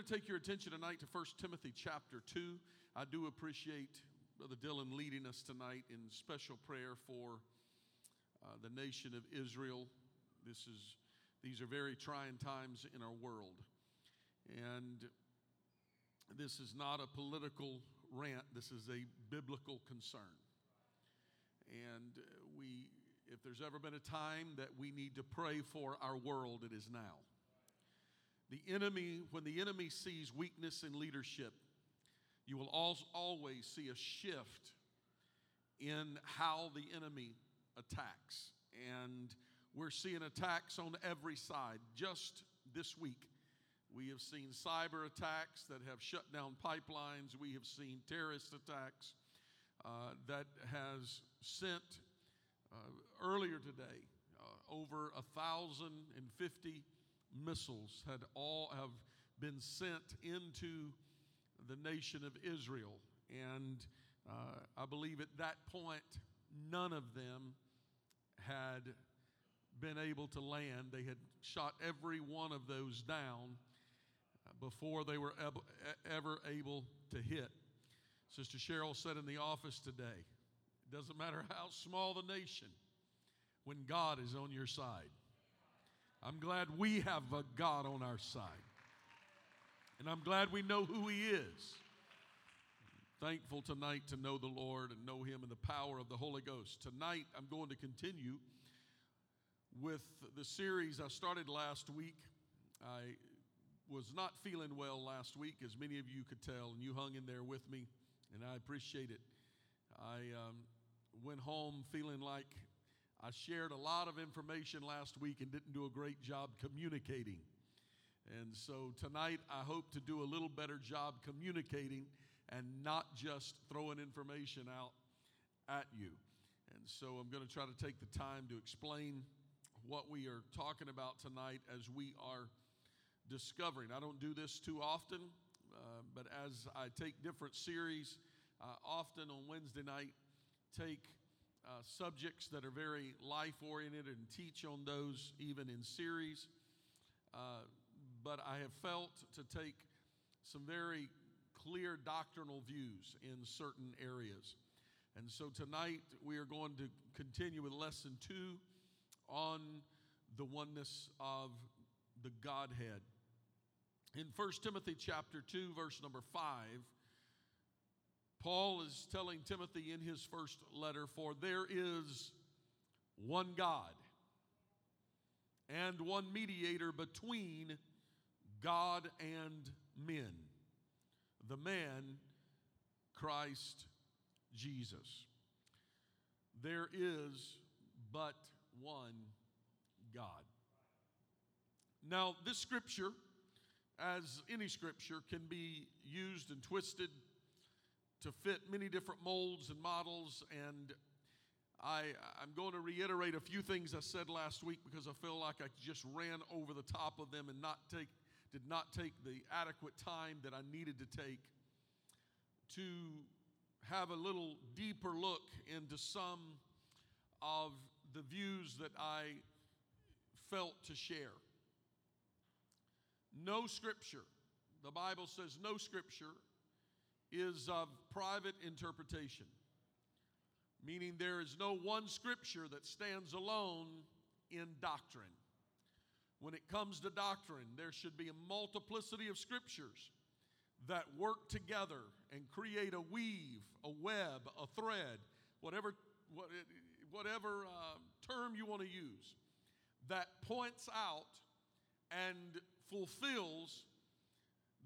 Going to take your attention tonight to 1 Timothy chapter 2. I do appreciate Brother Dylan leading us tonight in special prayer for uh, the nation of Israel. This is, these are very trying times in our world. And this is not a political rant, this is a biblical concern. And we, if there's ever been a time that we need to pray for our world, it is now. The enemy, when the enemy sees weakness in leadership, you will always see a shift in how the enemy attacks. And we're seeing attacks on every side. Just this week, we have seen cyber attacks that have shut down pipelines. We have seen terrorist attacks uh, that has sent uh, earlier today uh, over a thousand and fifty missiles had all have been sent into the nation of Israel. And uh, I believe at that point, none of them had been able to land. They had shot every one of those down before they were ever able to hit. Sister Cheryl said in the office today it doesn't matter how small the nation, when God is on your side. I'm glad we have a God on our side. And I'm glad we know who He is. Thankful tonight to know the Lord and know Him in the power of the Holy Ghost. Tonight, I'm going to continue with the series I started last week. I was not feeling well last week, as many of you could tell, and you hung in there with me, and I appreciate it. I um, went home feeling like I shared a lot of information last week and didn't do a great job communicating. And so tonight, I hope to do a little better job communicating and not just throwing information out at you. And so I'm going to try to take the time to explain what we are talking about tonight as we are discovering. I don't do this too often, uh, but as I take different series, uh, often on Wednesday night, take uh, subjects that are very life oriented and teach on those even in series. Uh, but I have felt to take some very clear doctrinal views in certain areas. And so tonight we are going to continue with lesson two on the oneness of the Godhead. In 1 Timothy chapter 2, verse number 5, Paul is telling Timothy in his first letter, For there is one God and one mediator between God and men, the man, Christ Jesus. There is but one God. Now, this scripture, as any scripture, can be used and twisted to fit many different molds and models. And I, I'm going to reiterate a few things I said last week because I feel like I just ran over the top of them and not take, did not take the adequate time that I needed to take to have a little deeper look into some of the views that I felt to share. No scripture, the Bible says no scripture is of private interpretation, meaning there is no one scripture that stands alone in doctrine. When it comes to doctrine, there should be a multiplicity of scriptures that work together and create a weave, a web, a thread, whatever, whatever uh, term you want to use, that points out and fulfills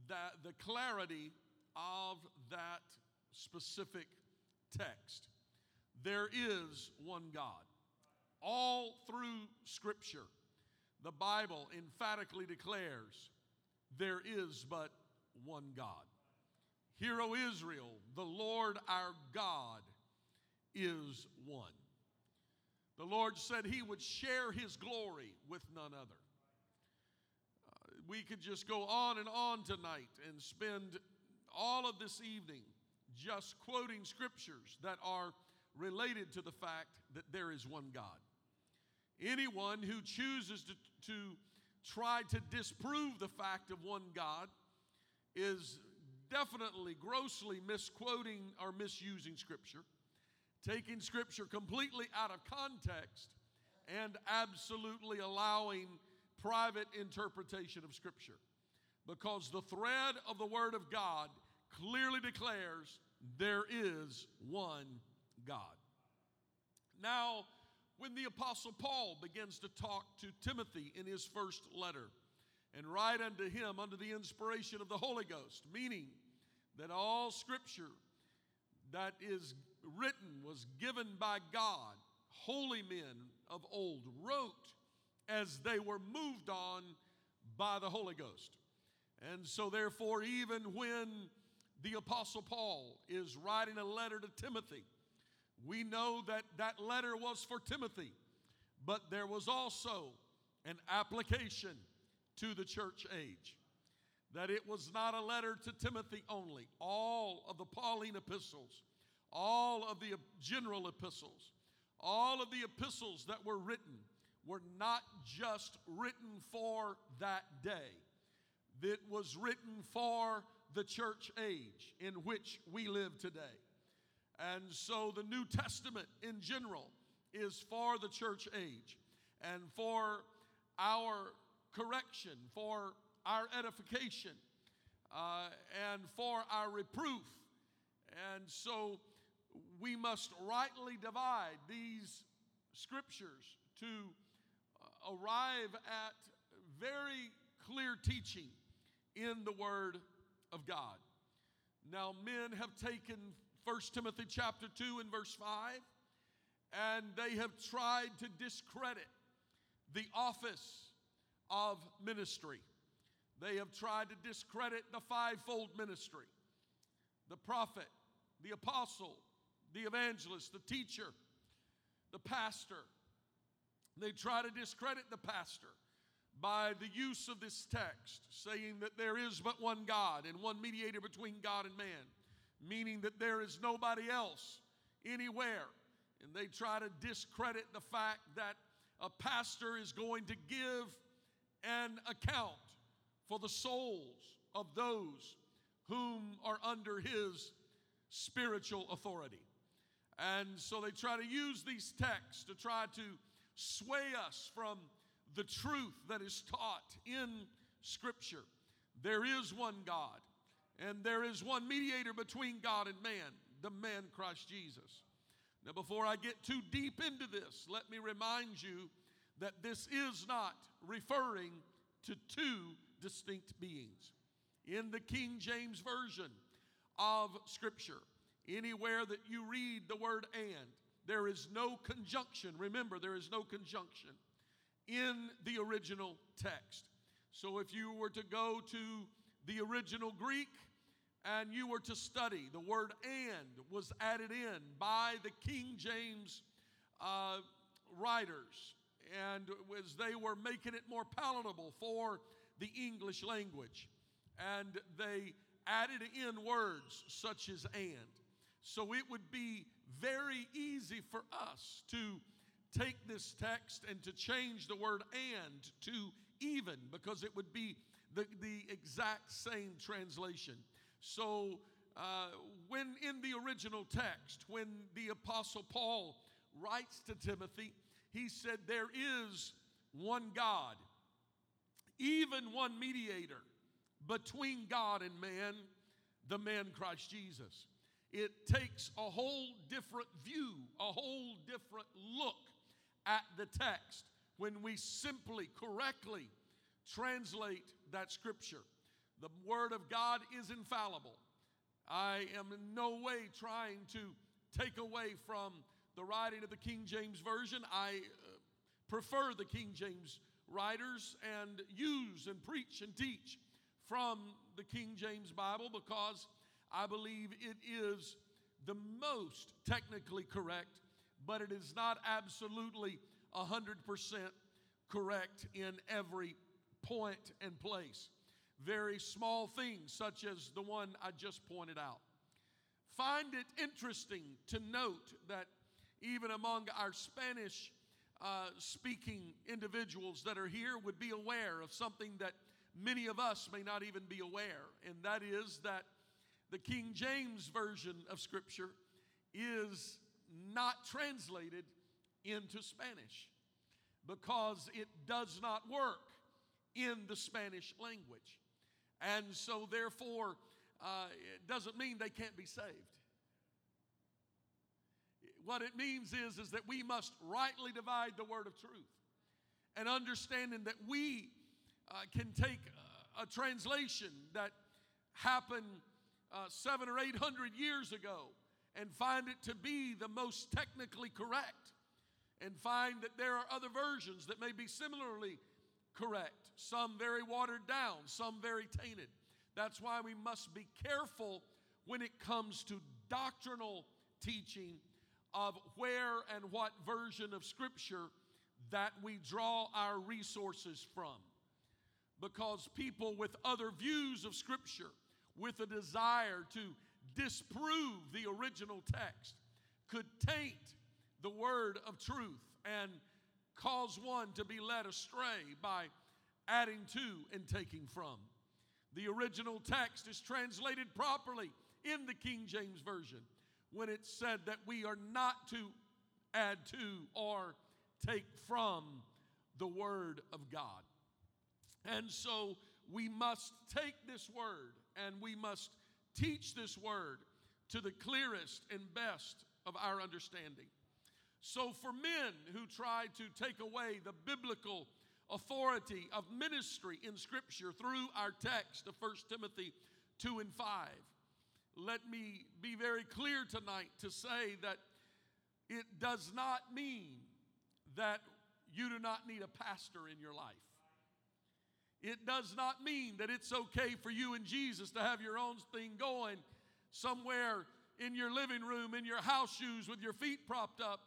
that, the clarity of that specific text. There is one God. All through Scripture, the Bible emphatically declares there is but one God. Hear, O Israel, the Lord our God is one. The Lord said he would share his glory with none other. Uh, we could just go on and on tonight and spend all of this evening just quoting scriptures that are related to the fact that there is one God. Anyone who chooses to, to try to disprove the fact of one God is definitely grossly misquoting or misusing Scripture, taking Scripture completely out of context, and absolutely allowing private interpretation of Scripture. Because the thread of the Word of God clearly declares there is one God. Now, when the Apostle Paul begins to talk to Timothy in his first letter and write unto him under the inspiration of the Holy Ghost, meaning that all scripture that is written was given by God, holy men of old wrote as they were moved on by the Holy Ghost. And so, therefore, even when the Apostle Paul is writing a letter to Timothy, we know that that letter was for Timothy, but there was also an application to the church age. That it was not a letter to Timothy only. All of the Pauline epistles, all of the general epistles, all of the epistles that were written were not just written for that day. It was written for the church age in which we live today. And so the New Testament in general is for the church age and for our correction, for our edification, uh, and for our reproof. And so we must rightly divide these scriptures to uh, arrive at very clear teaching in the Word of God. Now, men have taken 1 Timothy chapter 2 and verse 5 and they have tried to discredit the office of ministry. They have tried to discredit the fivefold ministry the prophet, the apostle, the evangelist, the teacher, the pastor. They try to discredit the pastor by the use of this text, saying that there is but one God and one mediator between God and man, meaning that there is nobody else anywhere. And they try to discredit the fact that a pastor is going to give an account for the souls of those whom are under his spiritual authority. And so they try to use these texts to try to sway us from the truth that is taught in Scripture. There is one God, and there is one mediator between God and man, the man Christ Jesus. Now, before I get too deep into this, let me remind you that this is not referring to two distinct beings. In the King James Version of Scripture, anywhere that you read the word and, there is no conjunction. Remember, there is no conjunction in the original text. So if you were to go to the original Greek and you were to study, the word and was added in by the King James uh, writers. And as they were making it more palatable for the English language, and they added in words such as and. So it would be very easy for us to take this text and to change the word and to even because it would be the, the exact same translation. So, uh, when in the original text, when the Apostle Paul writes to Timothy, he said, There is one God even one mediator between God and man, the man Christ Jesus. It takes a whole different view, a whole different look at the text when we simply, correctly translate that scripture. The Word of God is infallible. I am in no way trying to take away from the writing of the King James Version. I uh, prefer the King James writers and use and preach and teach from the King James Bible because I believe it is the most technically correct, but it is not absolutely 100% correct in every point and place. Very small things, such as the one I just pointed out. Find it interesting to note that even among our Spanish uh, speaking individuals that are here would be aware of something that many of us may not even be aware, and that is that the King James Version of Scripture is not translated into Spanish because it does not work in the Spanish language. And so, therefore, uh, it doesn't mean they can't be saved. What it means is, is that we must rightly divide the word of truth and understanding that we uh, can take a, a, translation that happened uh, seven or eight hundred years ago and find it to be the most technically correct and find that there are other versions that may be similarly correct, some very watered down, some very tainted. That's why we must be careful when it comes to doctrinal teaching of where and what version of Scripture that we draw our resources from. Because people with other views of Scripture, with a desire to disprove the original text, could taint the word of truth and cause one to be led astray by adding to and taking from. The original text is translated properly in the King James Version when it said that we are not to add to or take from the Word of God. And so we must take this Word and we must teach this Word to the clearest and best of our understanding. So, for men who try to take away the biblical authority of ministry in Scripture through our text of 1 Timothy 2 and 5, let me be very clear tonight to say that it does not mean that you do not need a pastor in your life. It does not mean that it's okay for you and Jesus to have your own thing going somewhere in your living room, in your house shoes with your feet propped up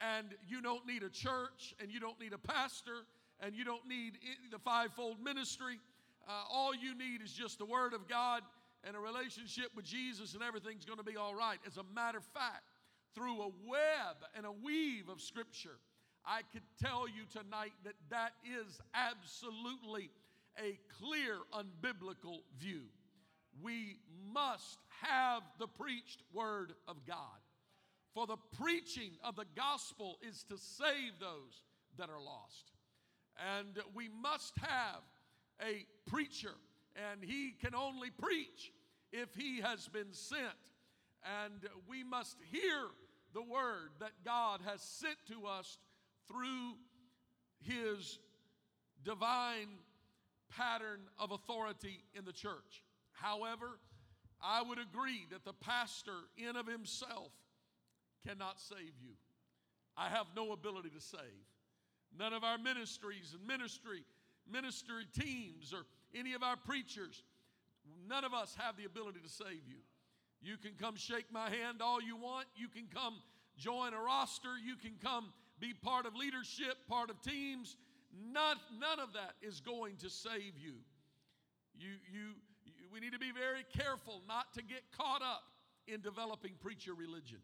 and you don't need a church, and you don't need a pastor, and you don't need the fivefold ministry. Uh, all you need is just the Word of God and a relationship with Jesus, and everything's going to be all right. As a matter of fact, through a web and a weave of Scripture, I could tell you tonight that that is absolutely a clear, unbiblical view. We must have the preached Word of God. For the preaching of the gospel is to save those that are lost. And we must have a preacher, and he can only preach if he has been sent. And we must hear the word that God has sent to us through his divine pattern of authority in the church. However, I would agree that the pastor, in of himself, cannot save you. I have no ability to save. None of our ministries and ministry ministry teams or any of our preachers, none of us have the ability to save you. You can come shake my hand all you want. You can come join a roster. You can come be part of leadership, part of teams. None, none of that is going to save you. You, you. You we need to be very careful not to get caught up in developing preacher religion.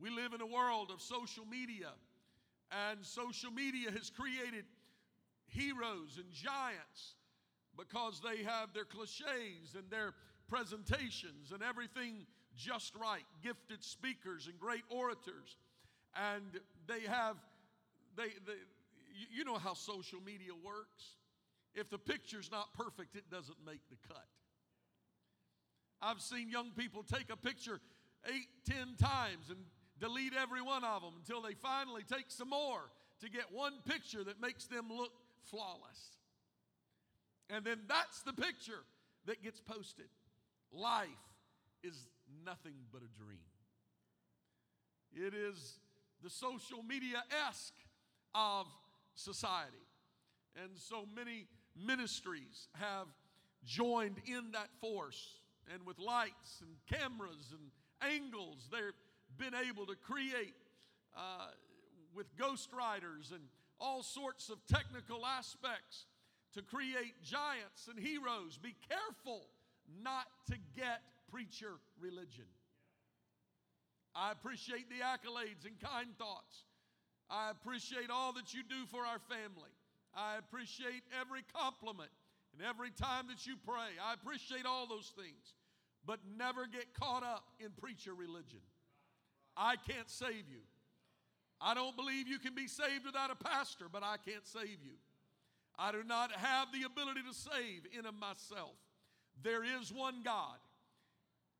We live in a world of social media, and social media has created heroes and giants because they have their cliches and their presentations and everything just right, gifted speakers and great orators. And they have, they, they you know how social media works. If the picture's not perfect, it doesn't make the cut. I've seen young people take a picture eight, ten times and delete every one of them until they finally take some more to get one picture that makes them look flawless. And then that's the picture that gets posted. Life is nothing but a dream. It is the social media esque of society. And so many ministries have joined in that force. And with lights and cameras and angles, they've been able to create uh, with ghost writers and all sorts of technical aspects to create giants and heroes. Be careful not to get preacher religion. I appreciate the accolades and kind thoughts. I appreciate all that you do for our family. I appreciate every compliment and every time that you pray. I appreciate all those things. But never get caught up in preacher religion. I can't save you. I don't believe you can be saved without a pastor, but I can't save you. I do not have the ability to save in of myself. There is one God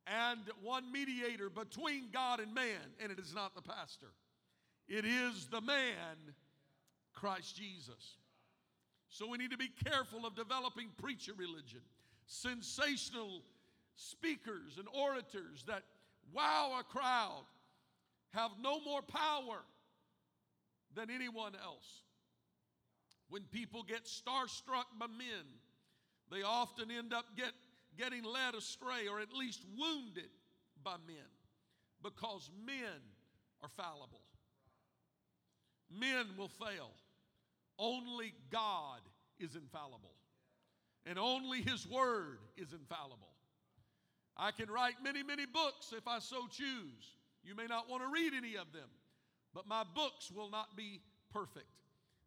and one mediator between God and man, and it is not the pastor. It is the man, Christ Jesus. So we need to be careful of developing preacher religion, sensational speakers and orators that wow a crowd, have no more power than anyone else. When people get starstruck by men, they often end up get, getting led astray or at least wounded by men because men are fallible. Men will fail. Only God is infallible. And only His Word is infallible. I can write many, many books if I so choose. You may not want to read any of them, but my books will not be perfect.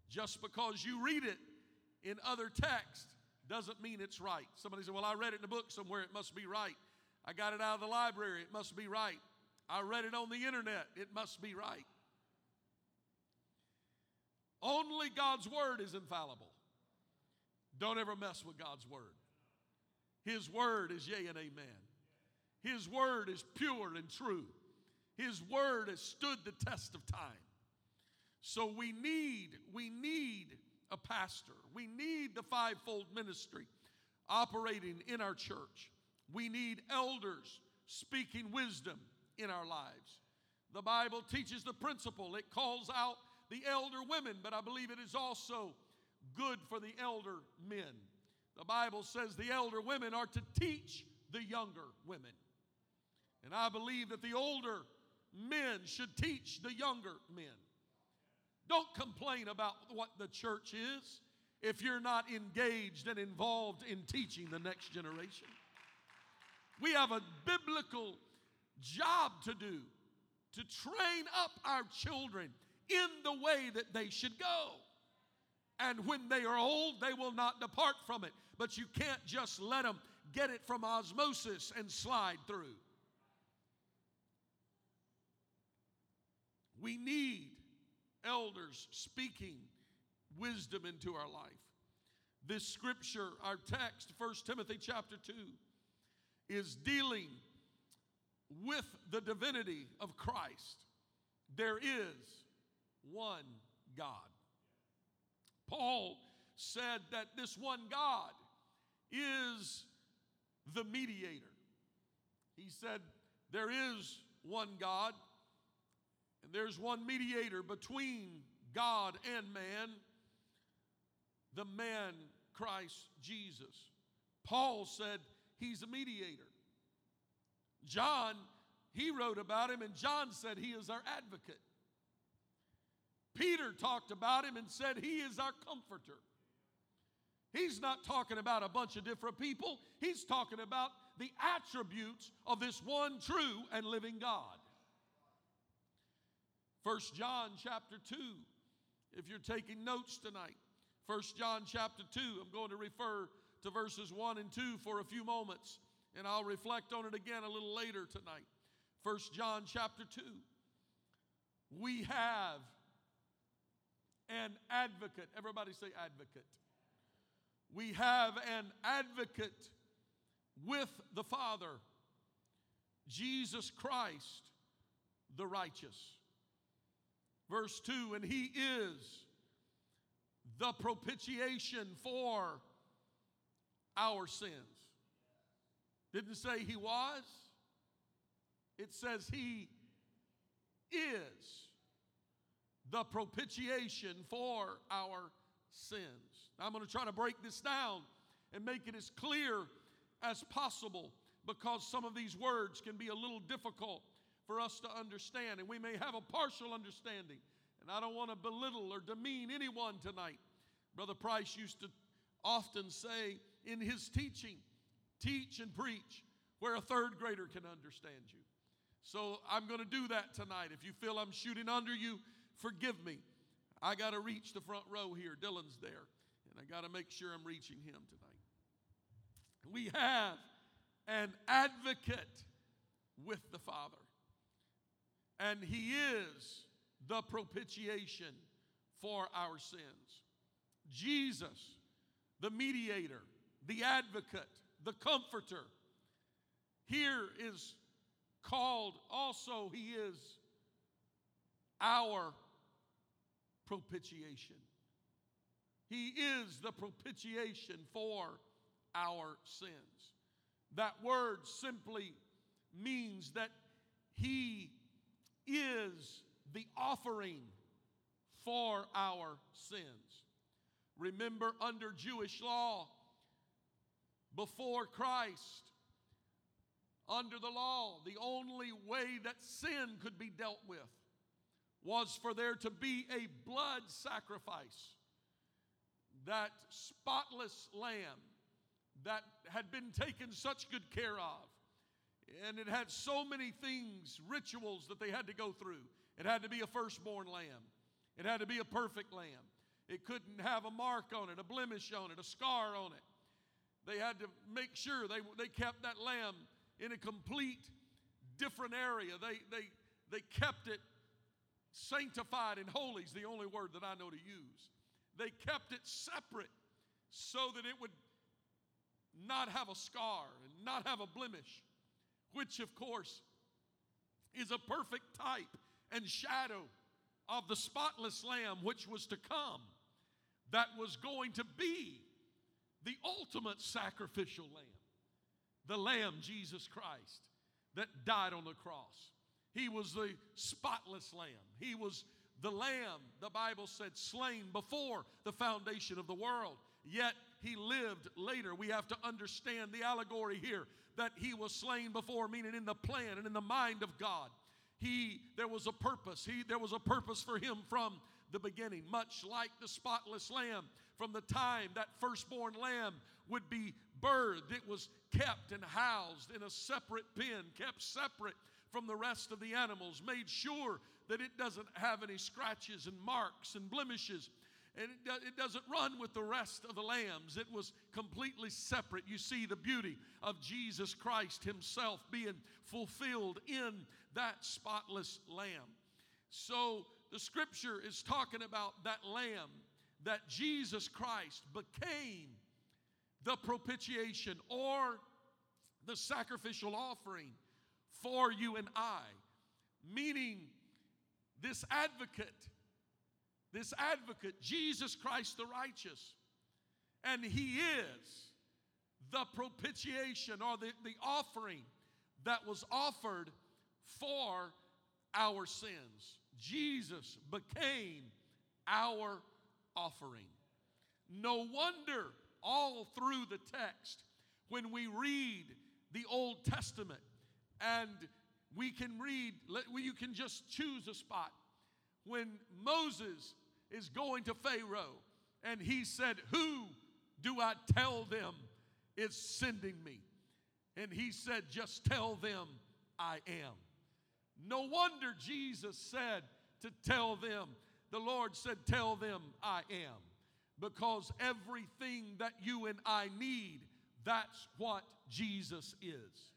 Just because you read it in other texts doesn't mean it's right. Somebody said, Well, I read it in a book somewhere, it must be right. I got it out of the library, it must be right. I read it on the internet, it must be right. Only God's Word is infallible. Don't ever mess with God's Word. His Word is yea and amen. His Word is pure and true. His Word has stood the test of time. So we need, we need a pastor. We need the fivefold ministry operating in our church. We need elders speaking wisdom in our lives. The Bible teaches the principle, it calls out the elder women, but I believe it is also good for the elder men. The Bible says the elder women are to teach the younger women. And I believe that the older men should teach the younger men. Don't complain about what the church is if you're not engaged and involved in teaching the next generation. We have a biblical job to do to train up our children in the way that they should go. And when they are old, they will not depart from it. But you can't just let them get it from osmosis and slide through. We need elders speaking wisdom into our life. This scripture, our text, 1 Timothy chapter 2, is dealing with the divinity of Christ. There is one God. Paul said that this one God is the mediator. He said, There is one God, and there's one mediator between God and man, the man Christ Jesus. Paul said he's a mediator. John, he wrote about him, and John said he is our advocate. Peter talked about him and said, He is our comforter. He's not talking about a bunch of different people, he's talking about the attributes of this one true and living God. First John chapter 2, if you're taking notes tonight. First John chapter 2, I'm going to refer to verses 1 and 2 for a few moments, and I'll reflect on it again a little later tonight. First John chapter 2. We have an advocate. Everybody say advocate. We have an advocate with the Father, Jesus Christ, the righteous. Verse 2 And he is the propitiation for our sins. Didn't say he was, it says he is the propitiation for our sins. Now, I'm going to try to break this down and make it as clear as possible because some of these words can be a little difficult for us to understand, and we may have a partial understanding. And I don't want to belittle or demean anyone tonight. Brother Price used to often say in his teaching, teach and preach where a third grader can understand you. So I'm going to do that tonight. If you feel I'm shooting under you, forgive me. I got to reach the front row here. Dylan's there, and I got to make sure I'm reaching him tonight. We have an advocate with the Father, and he is the propitiation for our sins. Jesus, the mediator, the advocate, the comforter, here is called also, he is our propitiation. He is the propitiation for our sins. That word simply means that he is the offering for our sins. Remember, under Jewish law, before Christ, under the law, the only way that sin could be dealt with was for there to be a blood sacrifice. That spotless lamb that had been taken such good care of. And it had so many things, rituals that they had to go through. It had to be a firstborn lamb, it had to be a perfect lamb. It couldn't have a mark on it, a blemish on it, a scar on it. They had to make sure they, they kept that lamb in a complete different area. They, they, they kept it sanctified and holy, is the only word that I know to use. They kept it separate so that it would not have a scar and not have a blemish, which, of course, is a perfect type and shadow of the spotless lamb which was to come, that was going to be the ultimate sacrificial lamb the Lamb, Jesus Christ, that died on the cross. He was the spotless Lamb. He was the Lamb, the Bible said, slain before the foundation of the world. Yet he lived later. We have to understand the allegory here that he was slain before, meaning in the plan and in the mind of God. He, there was a purpose. He, there was a purpose for him from the beginning, much like the spotless lamb. From the time that firstborn lamb would be birthed, it was kept and housed in a separate pen, kept separate from the rest of the animals, made sure that it doesn't have any scratches and marks and blemishes. And it, do, it doesn't run with the rest of the lambs. It was completely separate. You see the beauty of Jesus Christ Himself being fulfilled in that spotless lamb. So the scripture is talking about that lamb that Jesus Christ became the propitiation or the sacrificial offering for you and I. Meaning, this advocate, this advocate, Jesus Christ the righteous, and he is the propitiation or the, the offering that was offered for our sins. Jesus became our offering. No wonder all through the text when we read the Old Testament and we can read, you can just choose a spot. When Moses is going to Pharaoh and he said, Who do I tell them is sending me? And he said, Just tell them I am. No wonder Jesus said to tell them, the Lord said, Tell them I am because everything that you and I need, that's what Jesus is.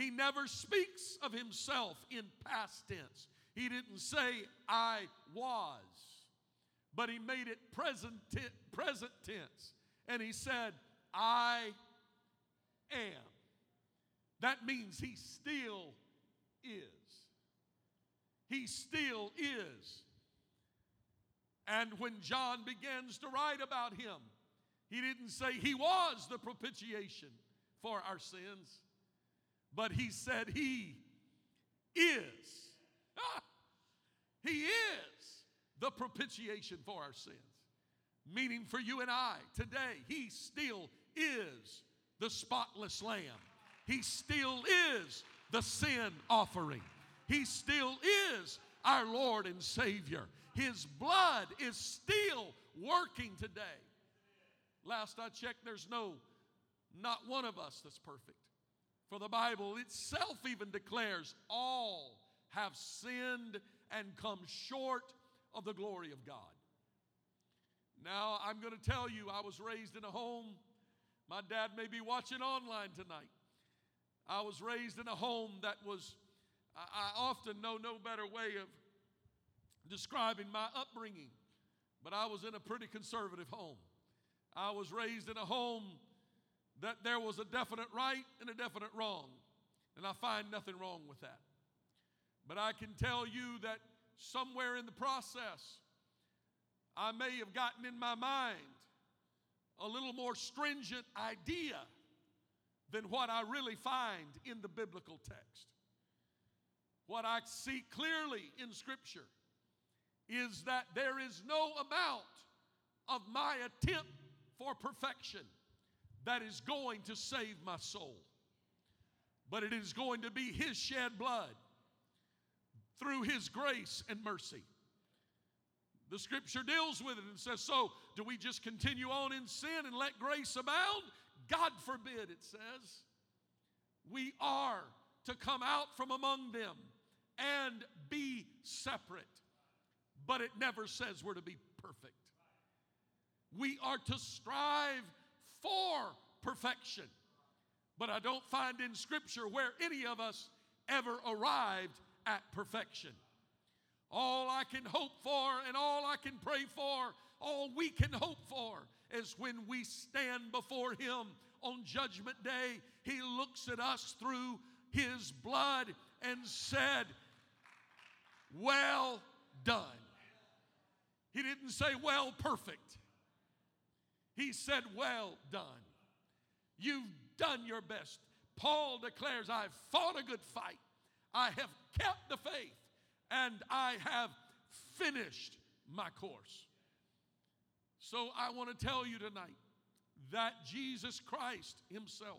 He never speaks of himself in past tense. He didn't say, I was. but he made it present, present tense. And he said, I am. That means he still is. He still is. And when John begins to write about him, he didn't say he was the propitiation for our sins, but he said he is. Ah, he is the propitiation for our sins. Meaning for you and I today, he still is the spotless lamb. He still is the sin offering. He still is our Lord and Savior. His blood is still working today. Last I checked, there's no, not one of us that's perfect. For the Bible itself even declares all have sinned and come short of the glory of God. Now, I'm going to tell you, I was raised in a home. My dad may be watching online tonight. I was raised in a home that was, I often know no better way of describing my upbringing, but I was in a pretty conservative home. I was raised in a home that there was a definite right and a definite wrong, and I find nothing wrong with that. But I can tell you that somewhere in the process, I may have gotten in my mind a little more stringent idea than what I really find in the biblical text. What I see clearly in Scripture is that there is no amount of my attempt for perfection that is going to save my soul. But it is going to be His shed blood through His grace and mercy. The scripture deals with it and says, So, do we just continue on in sin and let grace abound? God forbid, it says. We are to come out from among them and be separate. But it never says we're to be perfect. We are to strive for perfection. But I don't find in Scripture where any of us ever arrived at perfection. All I can hope for and all I can pray for, all we can hope for is when we stand before Him on Judgment Day, He looks at us through His blood and said, Well done. He didn't say, Well, perfect. He said, Well done. You've done your best. Paul declares, I've fought a good fight. I have kept the faith and I have finished my course. So I want to tell you tonight that Jesus Christ Himself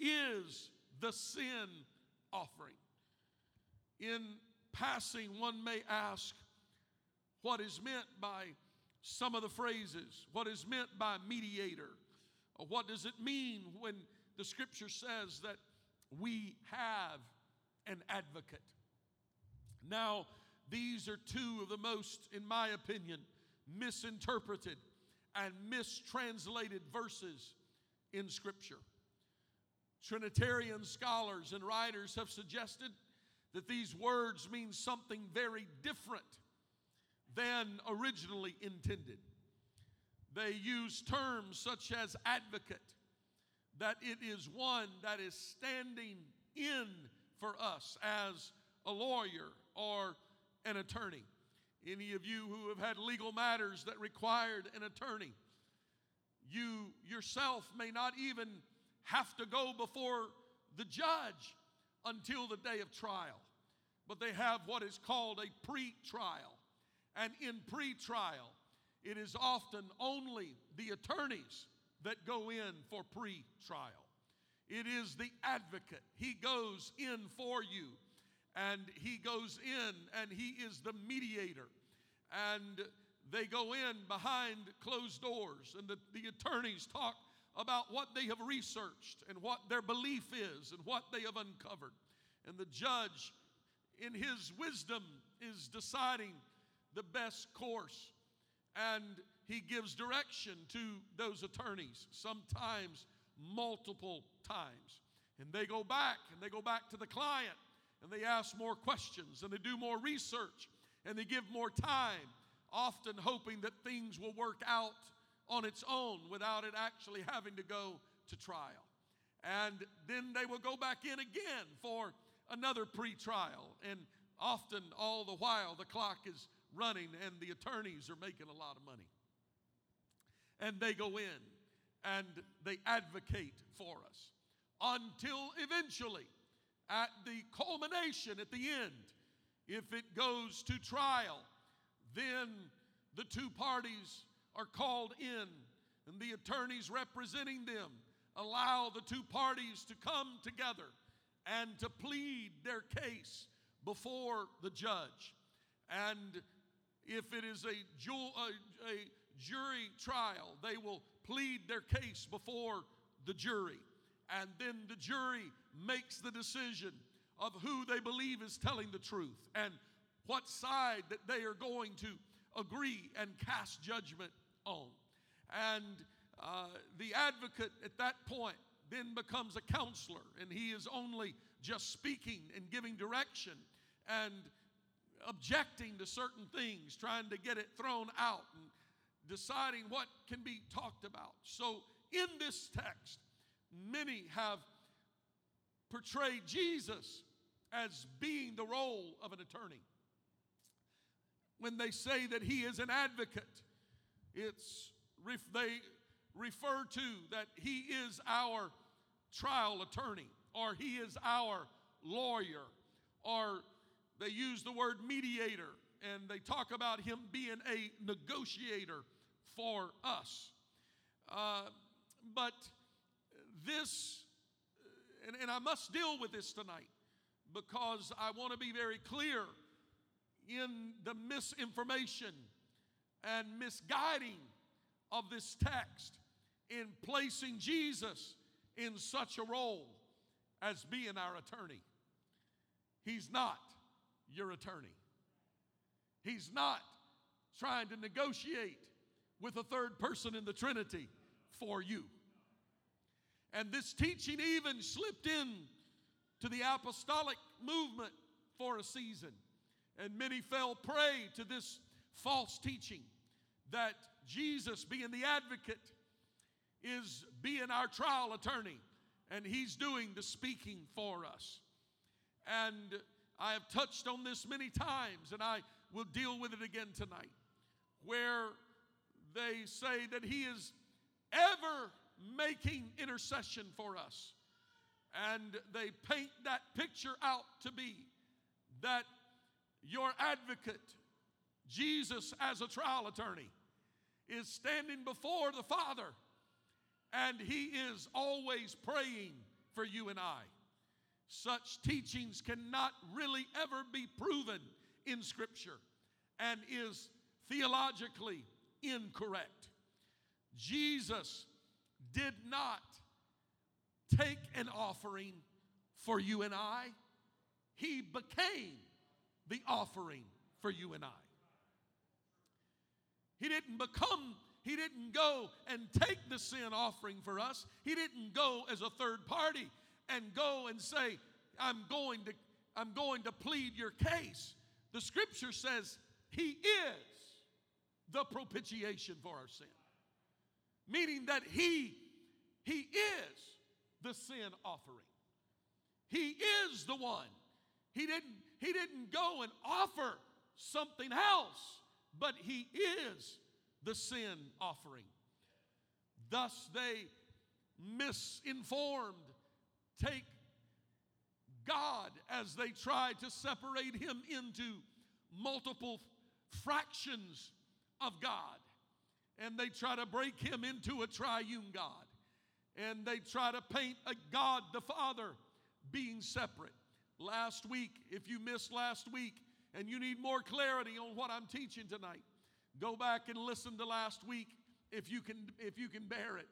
is the sin offering. In passing, one may ask what is meant by some of the phrases, what is meant by mediator, what does it mean when the scripture says that we have an advocate. Now, these are two of the most, in my opinion, misinterpreted and mistranslated verses in Scripture. Trinitarian scholars and writers have suggested that these words mean something very different than originally intended. They use terms such as advocate, that it is one that is standing in for us as a lawyer or an attorney. Any of you who have had legal matters that required an attorney, you yourself may not even have to go before the judge until the day of trial. But they have what is called a pre trial. And in pre trial, it is often only the attorneys that go in for pre trial. It is the advocate. He goes in for you and he goes in and he is the mediator. And they go in behind closed doors, and the, the attorneys talk about what they have researched and what their belief is and what they have uncovered. And the judge, in his wisdom, is deciding the best course. And he gives direction to those attorneys, sometimes multiple times. And they go back and they go back to the client and they ask more questions and they do more research and they give more time. often hoping that things will work out on its own without it actually having to go to trial. And then they will go back in again for another pre-trial. And often, all the while, the clock is running and the attorneys are making a lot of money. And they go in and they advocate for us until eventually, at the culmination, at the end, if it goes to trial, then the two parties are called in, and the attorneys representing them allow the two parties to come together and to plead their case before the judge. And if it is a, ju- a, a jury trial, they will plead their case before the jury. And then the jury makes the decision of who they believe is telling the truth and what side that they are going to agree and cast judgment on. And uh, the advocate at that point then becomes a counselor, and he is only just speaking and giving direction and objecting to certain things, trying to get it thrown out and deciding what can be talked about. So, in this text, many have portrayed Jesus as being the role of an attorney. When they say that he is an advocate, it's they refer to that he is our trial attorney or he is our lawyer or they use the word mediator and they talk about him being a negotiator for us. Uh, but this, and, and I must deal with this tonight because I want to be very clear in the misinformation and misguiding of this text in placing Jesus in such a role as being our attorney. He's not your attorney. He's not trying to negotiate with a third person in the Trinity for you. And this teaching even slipped in to the apostolic movement for a season. And many fell prey to this false teaching that Jesus, being the advocate, is being our trial attorney and he's doing the speaking for us. And I have touched on this many times and I will deal with it again tonight, where they say that he is ever making intercession for us. And they paint that picture out to be that your advocate, Jesus as a trial attorney, is standing before the Father and he is always praying for you and I. Such teachings cannot really ever be proven in Scripture and is theologically incorrect. Jesus did not take an offering for you and I, He became the offering for you and I. He didn't become, He didn't go and take the sin offering for us. He didn't go as a third party and go and say, I'm going to, I'm going to plead your case. The scripture says He is the propitiation for our sin. Meaning that He, He is the sin offering. He is the one. He didn't, he didn't go and offer something else, but He is the sin offering. Thus, they misinformed, take God as they try to separate Him into multiple fractions of God. And they try to break Him into a triune God. And they try to paint a God the Father being separate. Last week, if you missed last week and you need more clarity on what I'm teaching tonight, go back and listen to last week if you can, if you can bear it.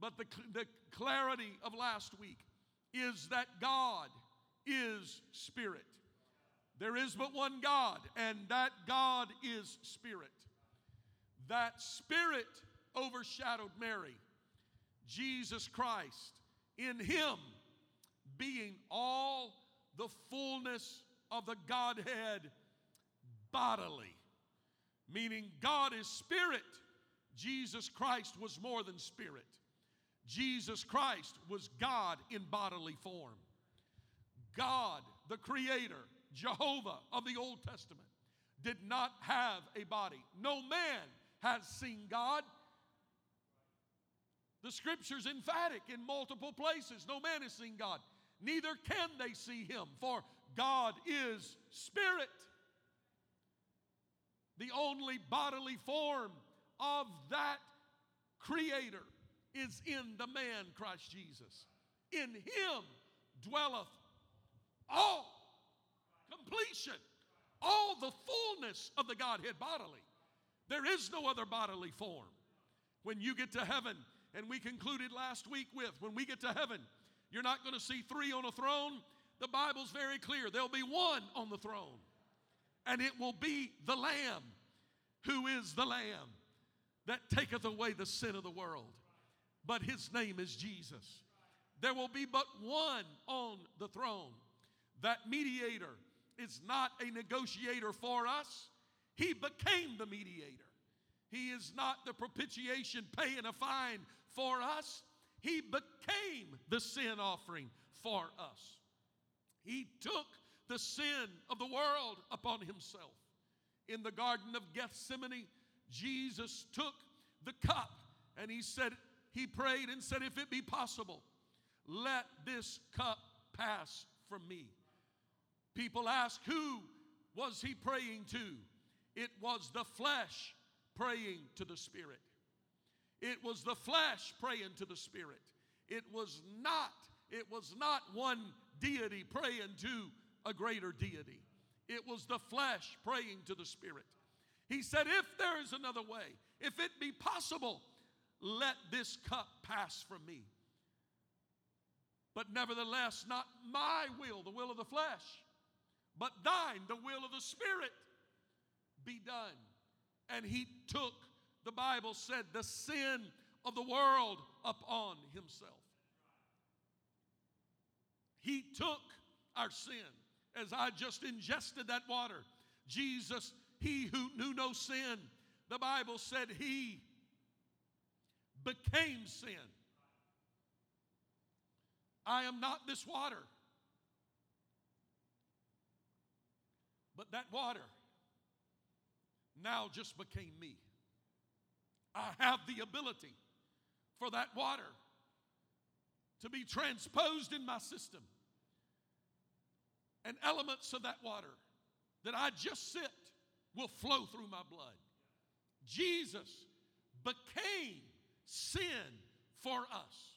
But the, the clarity of last week is that God is spirit. There is but one God, and that God is spirit. That spirit overshadowed Mary, Jesus Christ, in him being all the fullness of the Godhead bodily. meaning God is spirit. Jesus Christ was more than spirit. Jesus Christ was God in bodily form. God, the Creator, Jehovah of the Old Testament, did not have a body. No man has seen God. The scripture's emphatic in multiple places. No man has seen God. Neither can they see him, for God is spirit. The only bodily form of that creator is in the man Christ Jesus. In him dwelleth all completion, all the fullness of the Godhead bodily. There is no other bodily form. When you get to heaven, and we concluded last week with when we get to heaven, you're not going to see three on a throne. The Bible's very clear. There'll be one on the throne, and it will be the Lamb. Who is the Lamb that taketh away the sin of the world? But his name is Jesus. There will be but one on the throne. That mediator is not a negotiator for us, he became the mediator. He is not the propitiation paying a fine for us. He became the sin offering for us. He took the sin of the world upon himself. In the Garden of Gethsemane, Jesus took the cup and he said, He prayed and said, If it be possible, let this cup pass from me. People ask, Who was he praying to? It was the flesh praying to the Spirit. It was the flesh praying to the Spirit. It was not, it was not one deity praying to a greater deity. It was the flesh praying to the Spirit. He said, If there is another way, if it be possible, let this cup pass from me. But nevertheless, not my will, the will of the flesh, but thine, the will of the Spirit, be done. And he took the Bible said, the sin of the world upon himself. He took our sin as I just ingested that water. Jesus, he who knew no sin, the Bible said he became sin. I am not this water, but that water now just became me. I have the ability for that water to be transposed in my system. And elements of that water that I just sit will flow through my blood. Jesus became sin for us.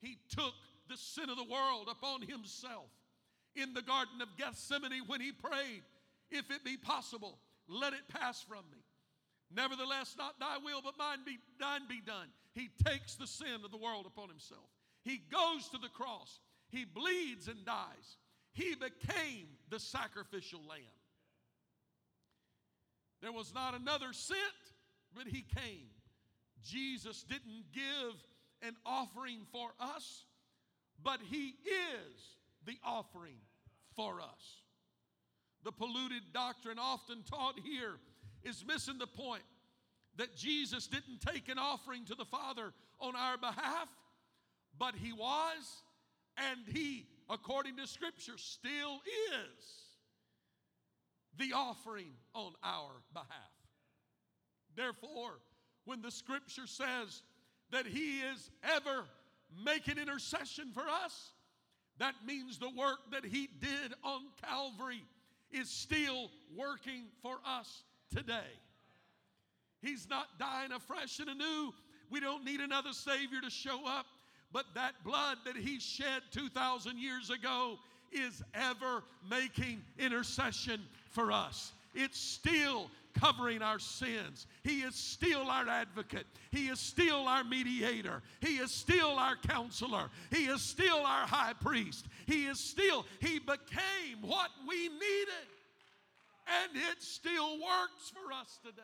He took the sin of the world upon himself in the Garden of Gethsemane when he prayed, If it be possible, let it pass from me. Nevertheless, not thy will, but mine be, thine be done. He takes the sin of the world upon himself. He goes to the cross. He bleeds and dies. He became the sacrificial lamb. There was not another sent, but he came. Jesus didn't give an offering for us, but he is the offering for us. The polluted doctrine often taught here is missing the point that Jesus didn't take an offering to the Father on our behalf, but He was, and He, according to Scripture, still is the offering on our behalf. Therefore, when the Scripture says that He is ever making intercession for us, that means the work that He did on Calvary is still working for us today. He's not dying afresh and anew. We don't need another Savior to show up. But that blood that He shed 2,000 years ago is ever making intercession for us. It's still covering our sins. He is still our advocate. He is still our mediator. He is still our counselor. He is still our high priest. He is still, He became what we needed and it still works for us today.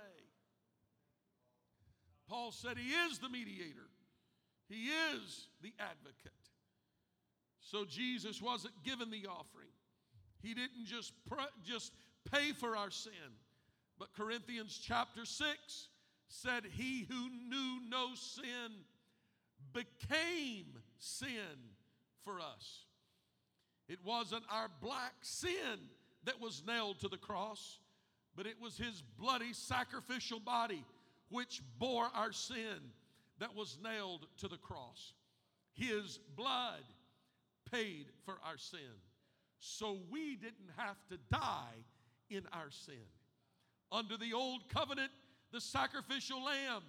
Paul said he is the mediator, he is the advocate. So Jesus wasn't given the offering. He didn't just, pr- just pay for our sin, But Corinthians chapter 6 said, He who knew no sin became sin for us. It wasn't our black sin that was nailed to the cross, but it was his bloody sacrificial body which bore our sin that was nailed to the cross. His blood paid for our sin. So we didn't have to die in our sin. Under the old covenant, the sacrificial lamb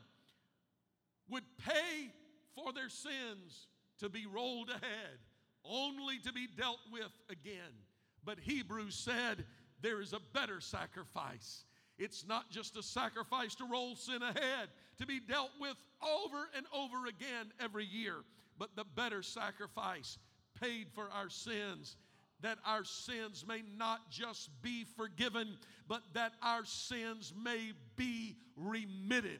would pay for their sins to be rolled ahead, only to be dealt with again. But Hebrews said there is a better sacrifice. It's not just a sacrifice to roll sin ahead, to be dealt with over and over again every year, but the better sacrifice paid for our sins that our sins may not just be forgiven, but that our sins may be remitted.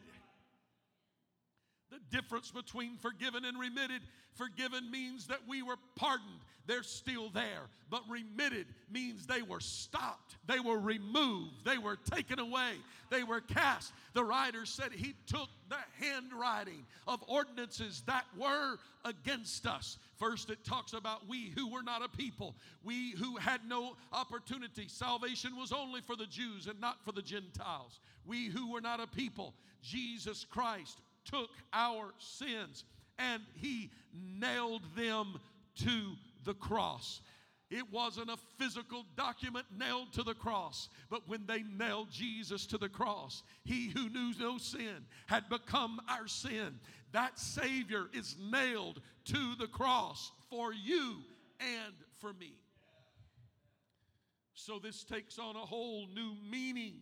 The difference between forgiven and remitted forgiven means that we were pardoned. They're still there. But remitted means they were stopped. They were removed. They were taken away. They were cast. The writer said he took the handwriting of ordinances that were against us. First, it talks about we who were not a people, we who had no opportunity. Salvation was only for the Jews and not for the Gentiles. We who were not a people, Jesus Christ took our sins and he nailed them to the cross. It wasn't a physical document nailed to the cross, but when they nailed Jesus to the cross, he who knew no sin had become our sin. That Savior is nailed to the cross for you and for me. So, this takes on a whole new meaning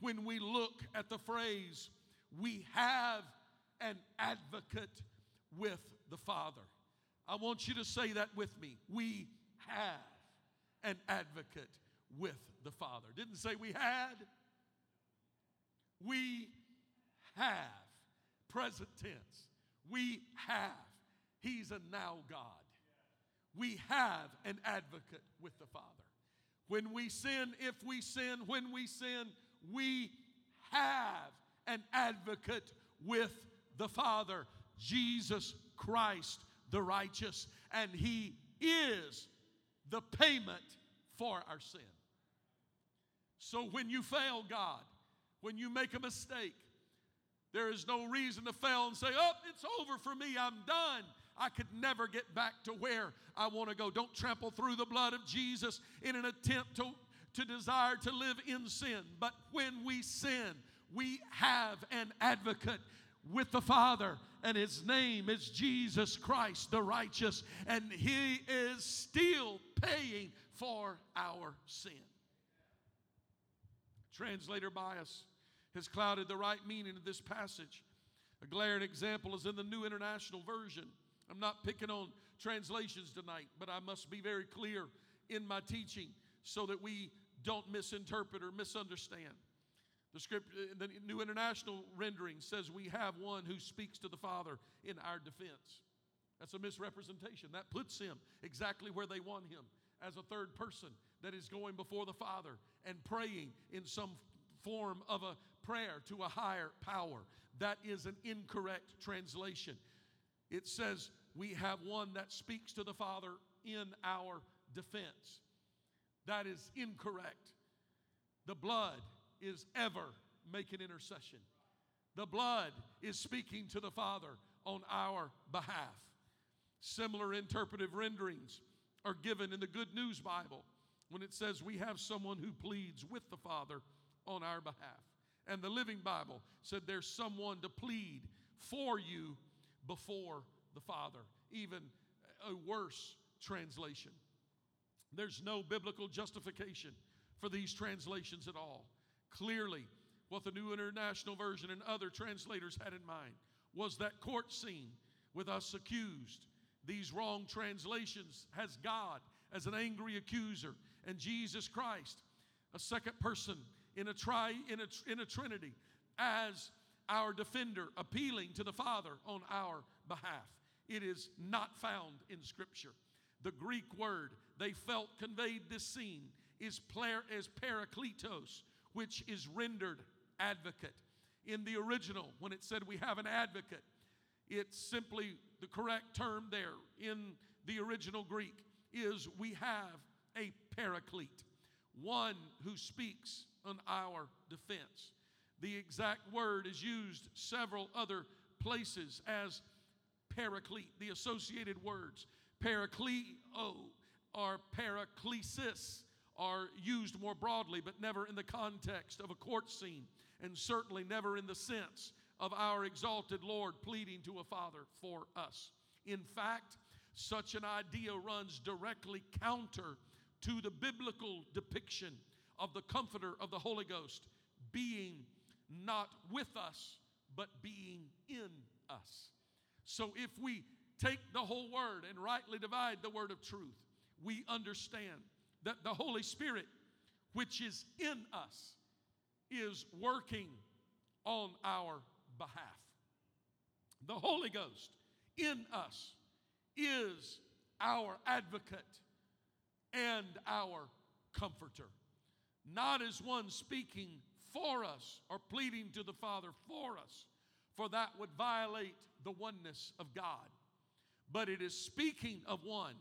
when we look at the phrase, we have an advocate with the Father. I want you to say that with me. We have an advocate with the Father. Didn't say we had, we have. Present tense. We have. He's a now God. We have an advocate with the Father. When we sin, if we sin, when we sin, we have an advocate with the Father, Jesus Christ the righteous, and He is the payment for our sin. So when you fail God, when you make a mistake, there is no reason to fail and say, Oh, it's over for me, I'm done. I could never get back to where I want to go. Don't trample through the blood of Jesus in an attempt to, to desire to live in sin. But when we sin, we have an advocate with the Father, and his name is Jesus Christ the righteous, and he is still paying for our sin. Translator bias has clouded the right meaning of this passage. A glaring example is in the New International Version. I'm not picking on translations tonight, but I must be very clear in my teaching so that we don't misinterpret or misunderstand. The script, uh, the New International rendering says we have one who speaks to the Father in our defense. That's a misrepresentation. That puts him exactly where they want him as a third person that is going before the Father and praying in some form of a prayer to a higher power. That is an incorrect translation. It says we have one that speaks to the Father in our defense. That is incorrect. The blood is ever making intercession. The blood is speaking to the Father on our behalf. Similar interpretive renderings are given in the Good News Bible when it says we have someone who pleads with the Father on our behalf. And the Living Bible said there's someone to plead for you before the Father, even a worse translation. There's no biblical justification for these translations at all. Clearly, what the New International Version and other translators had in mind was that court scene with us accused. These wrong translations has God as an angry accuser and Jesus Christ, a second person in a tri in a, in a trinity as our defender appealing to the Father on our behalf. It is not found in Scripture. The Greek word they felt conveyed this scene is, is parakletos, which is rendered advocate. In the original, when it said we have an advocate, it's simply the correct term there in the original Greek is we have a paraclete, one who speaks on our defense. The exact word is used several other places as paraclete, the associated words. Parakleo or paraklesis are used more broadly, but never in the context of a court scene, and certainly never in the sense of our exalted Lord pleading to a father for us. In fact, such an idea runs directly counter to the biblical depiction of the Comforter of the Holy Ghost being not with us, but being in us. So if we take the whole word and rightly divide the word of truth, we understand that the Holy Spirit, which is in us, is working on our behalf. The Holy Ghost in us is our advocate and our comforter, not as one speaking for us or pleading to the Father for us, for that would violate the oneness of God, but it is speaking of one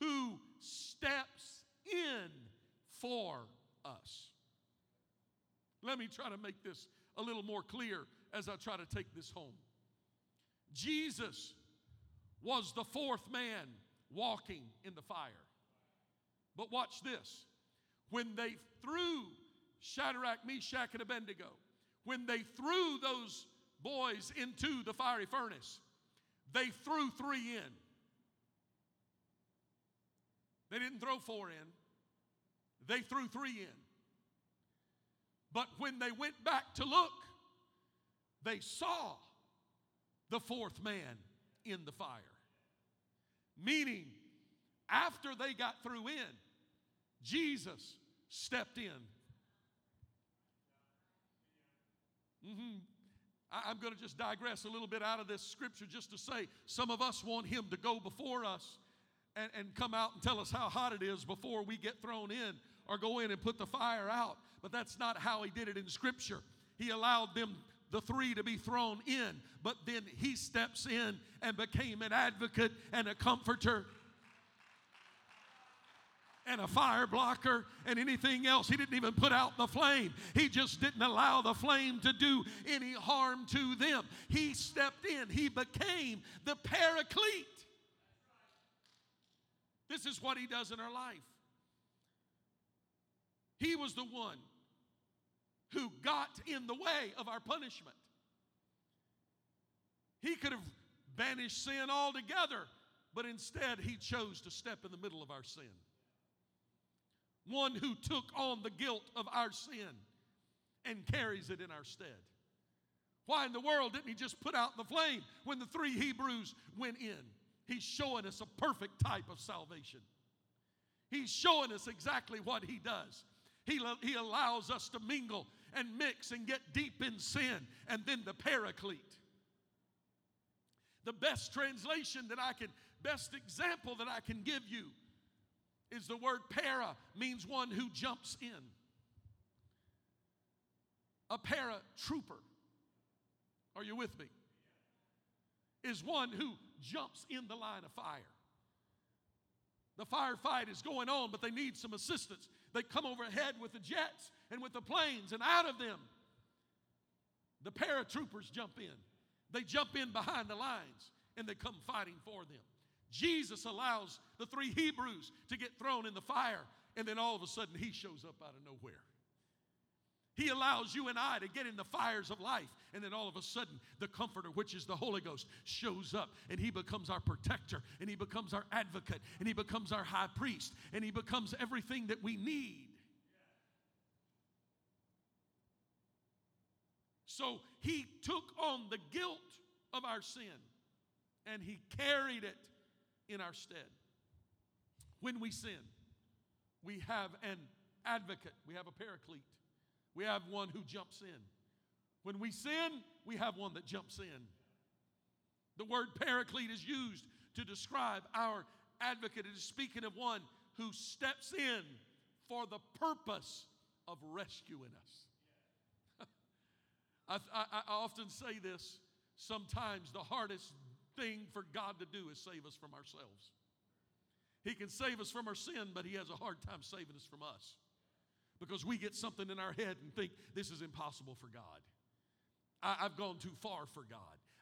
who steps in for us. Let me try to make this a little more clear as I try to take this home. Jesus was the fourth man walking in the fire. But watch this. When they threw Shadrach, Meshach, and Abednego, when they threw those boys into the fiery furnace, they threw three in. They didn't throw four in, they threw three in. But when they went back to look, they saw the fourth man in the fire. Meaning, after they got through in, Jesus stepped in. Mm-hmm. I, am going to just digress a little bit out of this scripture just to say some of us want him to go before us and, and come out and tell us how hot it is before we get thrown in or go in and put the fire out. But that's not how he did it in scripture. He allowed them the three to be thrown in, but then he steps in and became an advocate and a comforter and a fire blocker and anything else. He didn't even put out the flame. He just didn't allow the flame to do any harm to them. He stepped in, he became the paraclete. This is what he does in our life. He was the one who got in the way of our punishment. He could have banished sin altogether, but instead he chose to step in the middle of our sin one who took on the guilt of our sin and carries it in our stead. Why in the world didn't he just put out the flame when the three Hebrews went in? He's showing us a perfect type of salvation. He's showing us exactly what he does. He, he allows us to mingle and mix and get deep in sin, and then the paraclete. The best translation that I can, best example that I can give you is the word para, means one who jumps in. A paratrooper, are you with me? Is one who jumps in the line of fire. The firefight is going on, but they need some assistance. They come overhead with the jets and with the planes, and out of them, the paratroopers jump in. They jump in behind the lines and they come fighting for them. Jesus allows the three Hebrews to get thrown in the fire, and then all of a sudden he shows up out of nowhere. He allows you and I to get in the fires of life, and then all of a sudden, the Comforter, which is the Holy Ghost, shows up, and He becomes our protector, and He becomes our advocate, and He becomes our high priest, and He becomes everything that we need. So He took on the guilt of our sin, and He carried it in our stead. When we sin, we have an advocate, we have a paraclete, we have one who jumps in. When we sin, we have one that jumps in. The word paraclete is used to describe our advocate. It is speaking of one who steps in for the purpose of rescuing us. I, I, I often say this sometimes the hardest thing for God to do is save us from ourselves. He can save us from our sin, but He has a hard time saving us from us because we get something in our head and think this is impossible for God. I, have gone too far for God.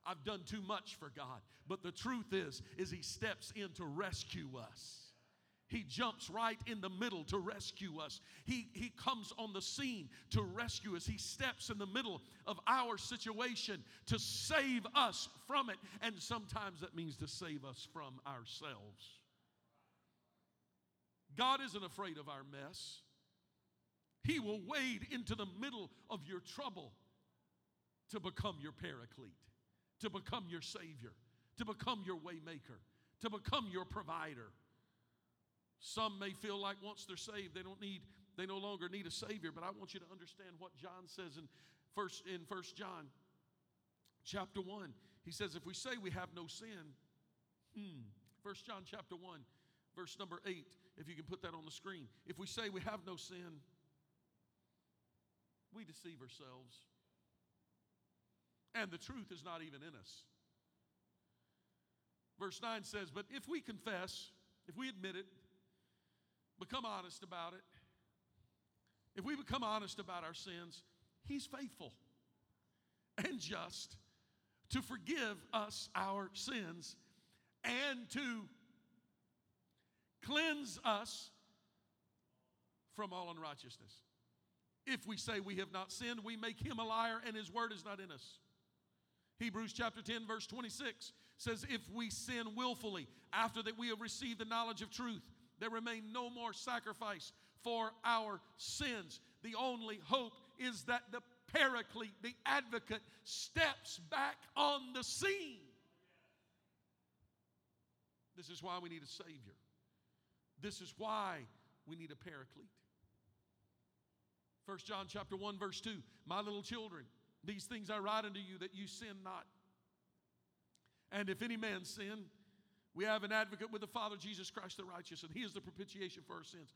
I've done too much for God. But the truth is, is He steps in to rescue us. He jumps right in the middle to rescue us. He, he comes on the scene to rescue us. He steps in the middle of our situation to save us from it. And sometimes that means to save us from ourselves. God isn't afraid of our mess. He will wade into the middle of your trouble to become your paraclete, to become your savior, to become your waymaker, to become your provider. Some may feel like once they're saved, they don't need, they no longer need a savior. But I want you to understand what John says in first in First John chapter 1. He says, if we say we have no sin, hmm, First John chapter 1, verse number 8, if you can put that on the screen. If we say we have no sin, we deceive ourselves. And the truth is not even in us. Verse 9 says, But if we confess, if we admit it, become honest about it, if we become honest about our sins, He's faithful and just to forgive us our sins and to cleanse us from all unrighteousness. If we say we have not sinned, we make him a liar and his word is not in us. Hebrews chapter 10, verse 26 says, If we sin willfully after that we have received the knowledge of truth, there remain no more sacrifice for our sins. The only hope is that the paraclete, the advocate, steps back on the scene. This is why we need a Savior. This is why we need a paraclete. 1 John chapter 1 verse 2 My little children these things I write unto you that you sin not. And if any man sin we have an advocate with the Father Jesus Christ the righteous and he is the propitiation for our sins.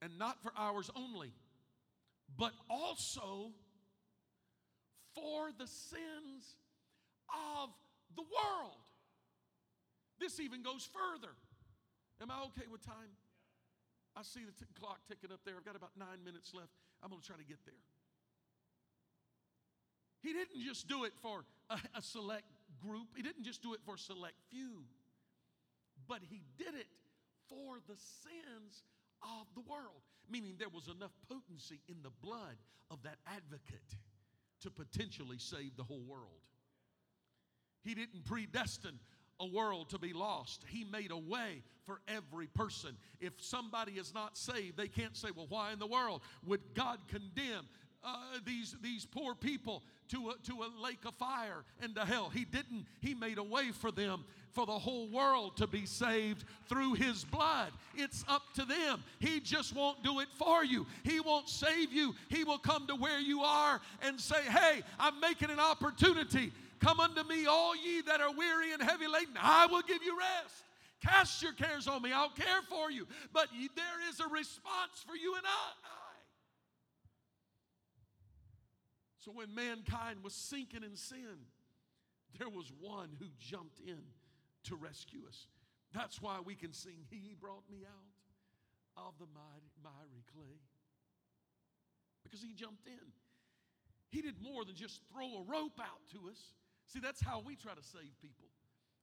And not for ours only but also for the sins of the world. This even goes further. Am I okay with time? I see the t- clock ticking up there. I've got about nine minutes left. I'm going to try to get there. He didn't just do it for a, a select group, he didn't just do it for select few, but he did it for the sins of the world, meaning there was enough potency in the blood of that advocate to potentially save the whole world. He didn't predestine a world to be lost. He made a way for every person. If somebody is not saved, they can't say, Well, why in the world would God condemn uh, these, these poor people to a, to a lake of fire and to hell. He didn't. He made a way for them, for the whole world to be saved through His blood. It's up to them. He just won't do it for you. He won't save you. He will come to where you are and say, Hey, I'm making an opportunity. Come unto me, all ye that are weary and heavy laden, I will give you rest. Cast your cares on me, I'll care for you. But there is a response for you and I. So when mankind was sinking in sin, there was one who jumped in to rescue us. That's why we can sing, He brought me out of the mighty, miry clay. Because He jumped in. He did more than just throw a rope out to us. See, that's how we try to save people.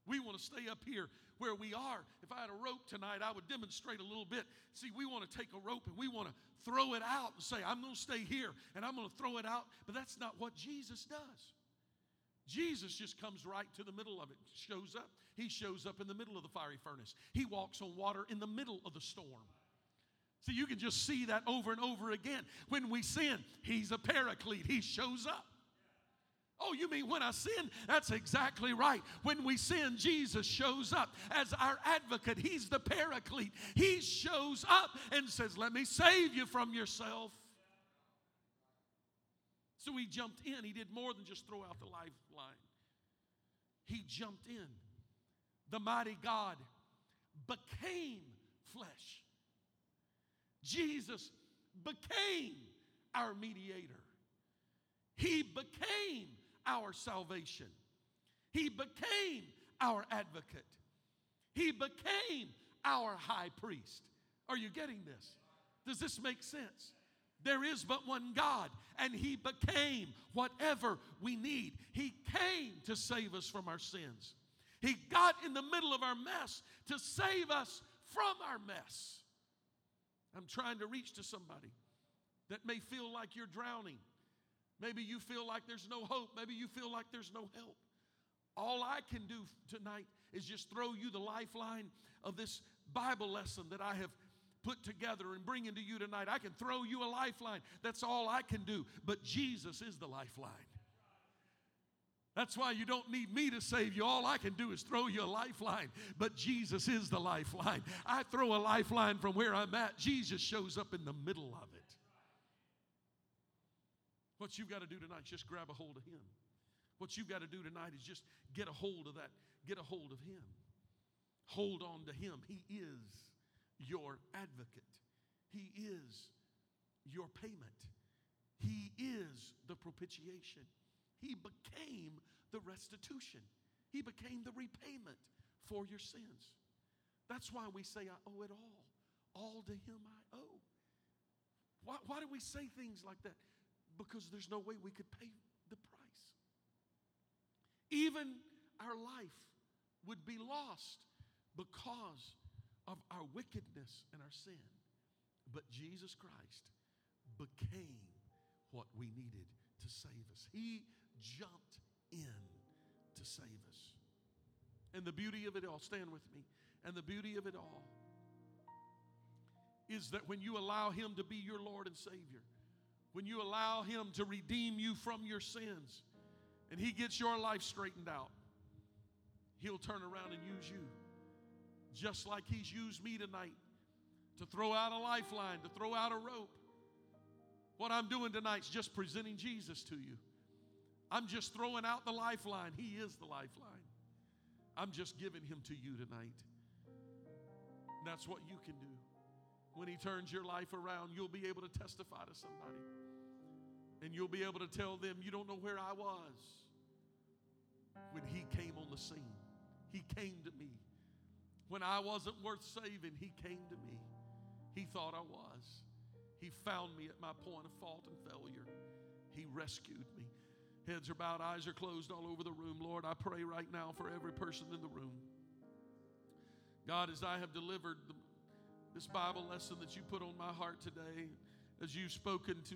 We want to stay up here where we are. If I had a rope tonight, I would demonstrate a little bit. See, we want to take a rope and we want to throw it out and say, I'm going to stay here and I'm going to throw it out. But that's not what Jesus does. Jesus just comes right to the middle of it, shows up. He shows up in the middle of the fiery furnace. He walks on water in the middle of the storm. See, you can just see that over and over again. When we sin, He's a paraclete, He shows up. Oh, you mean when I sin? That's exactly right. When we sin, Jesus shows up as our advocate. He's the paraclete. He shows up and says, Let me save you from yourself. So he jumped in. He did more than just throw out the lifeline, he jumped in. The mighty God became flesh. Jesus became our mediator. He became our salvation. He became our advocate. He became our high priest. Are you getting this? Does this make sense? There is but one God, and He became whatever we need. He came to save us from our sins. He got in the middle of our mess to save us from our mess. I'm trying to reach to somebody that may feel like you're drowning. Maybe you feel like there's no hope. Maybe you feel like there's no help. All I can do tonight is just throw you the lifeline of this Bible lesson that I have put together and bringing to you tonight. I can throw you a lifeline. That's all I can do. But Jesus is the lifeline. That's why you don't need me to save you. All I can do is throw you a lifeline. But Jesus is the lifeline. I throw a lifeline from where I'm at. Jesus shows up in the middle of it. What you've got to do tonight is just grab a hold of Him. What you've got to do tonight is just get a hold of that. Get a hold of Him. Hold on to Him. He is your advocate, He is your payment, He is the propitiation. He became the restitution, He became the repayment for your sins. That's why we say, I owe it all. All to Him I owe. Why, why do we say things like that? Because there's no way we could pay the price. Even our life would be lost because of our wickedness and our sin. But Jesus Christ became what we needed to save us. He jumped in to save us. And the beauty of it all, stand with me, and the beauty of it all is that when you allow Him to be your Lord and Savior, when you allow Him to redeem you from your sins, and He gets your life straightened out, He'll turn around and use you. Just like He's used me tonight to throw out a lifeline, to throw out a rope. What I'm doing tonight is just presenting Jesus to you. I'm just throwing out the lifeline. He is the lifeline. I'm just giving Him to you tonight. That's what you can do. When He turns your life around, you'll be able to testify to somebody. And you'll be able to tell them, You don't know where I was when He came on the scene. He came to me. When I wasn't worth saving, He came to me. He thought I was. He found me at my point of fault and failure. He rescued me. Heads are bowed, eyes are closed all over the room. Lord, I pray right now for every person in the room. God, as I have delivered the, this Bible lesson that you put on my heart today, as you've spoken to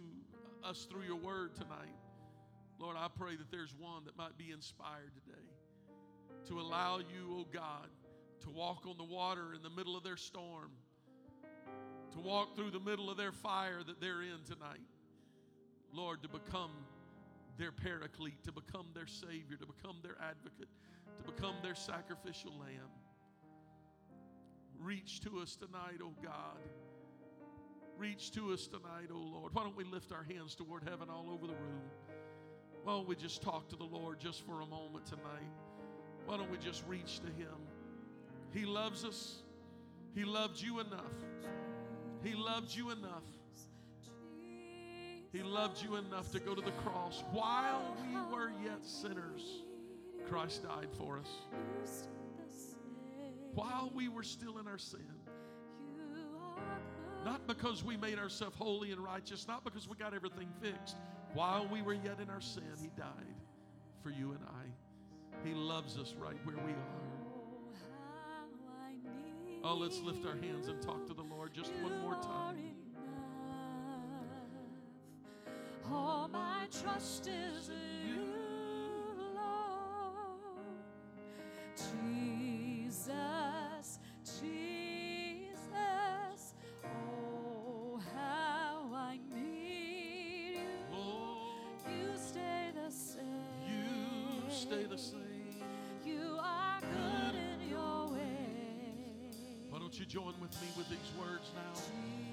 us through your word tonight, Lord, I pray that there's one that might be inspired today to allow you, oh God, to walk on the water in the middle of their storm, to walk through the middle of their fire that they're in tonight. Lord, to become their paraclete, to become their Savior, to become their advocate, to become their sacrificial lamb. Reach to us tonight, oh God. Reach to us tonight, oh Lord. Why don't we lift our hands toward heaven all over the room? Why don't we just talk to the Lord just for a moment tonight? Why don't we just reach to Him? He loves us. He loved you enough. He loved you enough. He loved you enough to go to the cross. While we were yet sinners, Christ died for us. While we were still in our sin. Not because we made ourselves holy and righteous, not because we got everything fixed. While we were yet in our sin, He died for you and I. He loves us right where we are. Oh, let's lift our hands and talk to the Lord just one more time. All my trust is in you, Lord. Stay the same. You are good in your way. Why don't you join with me with these words now?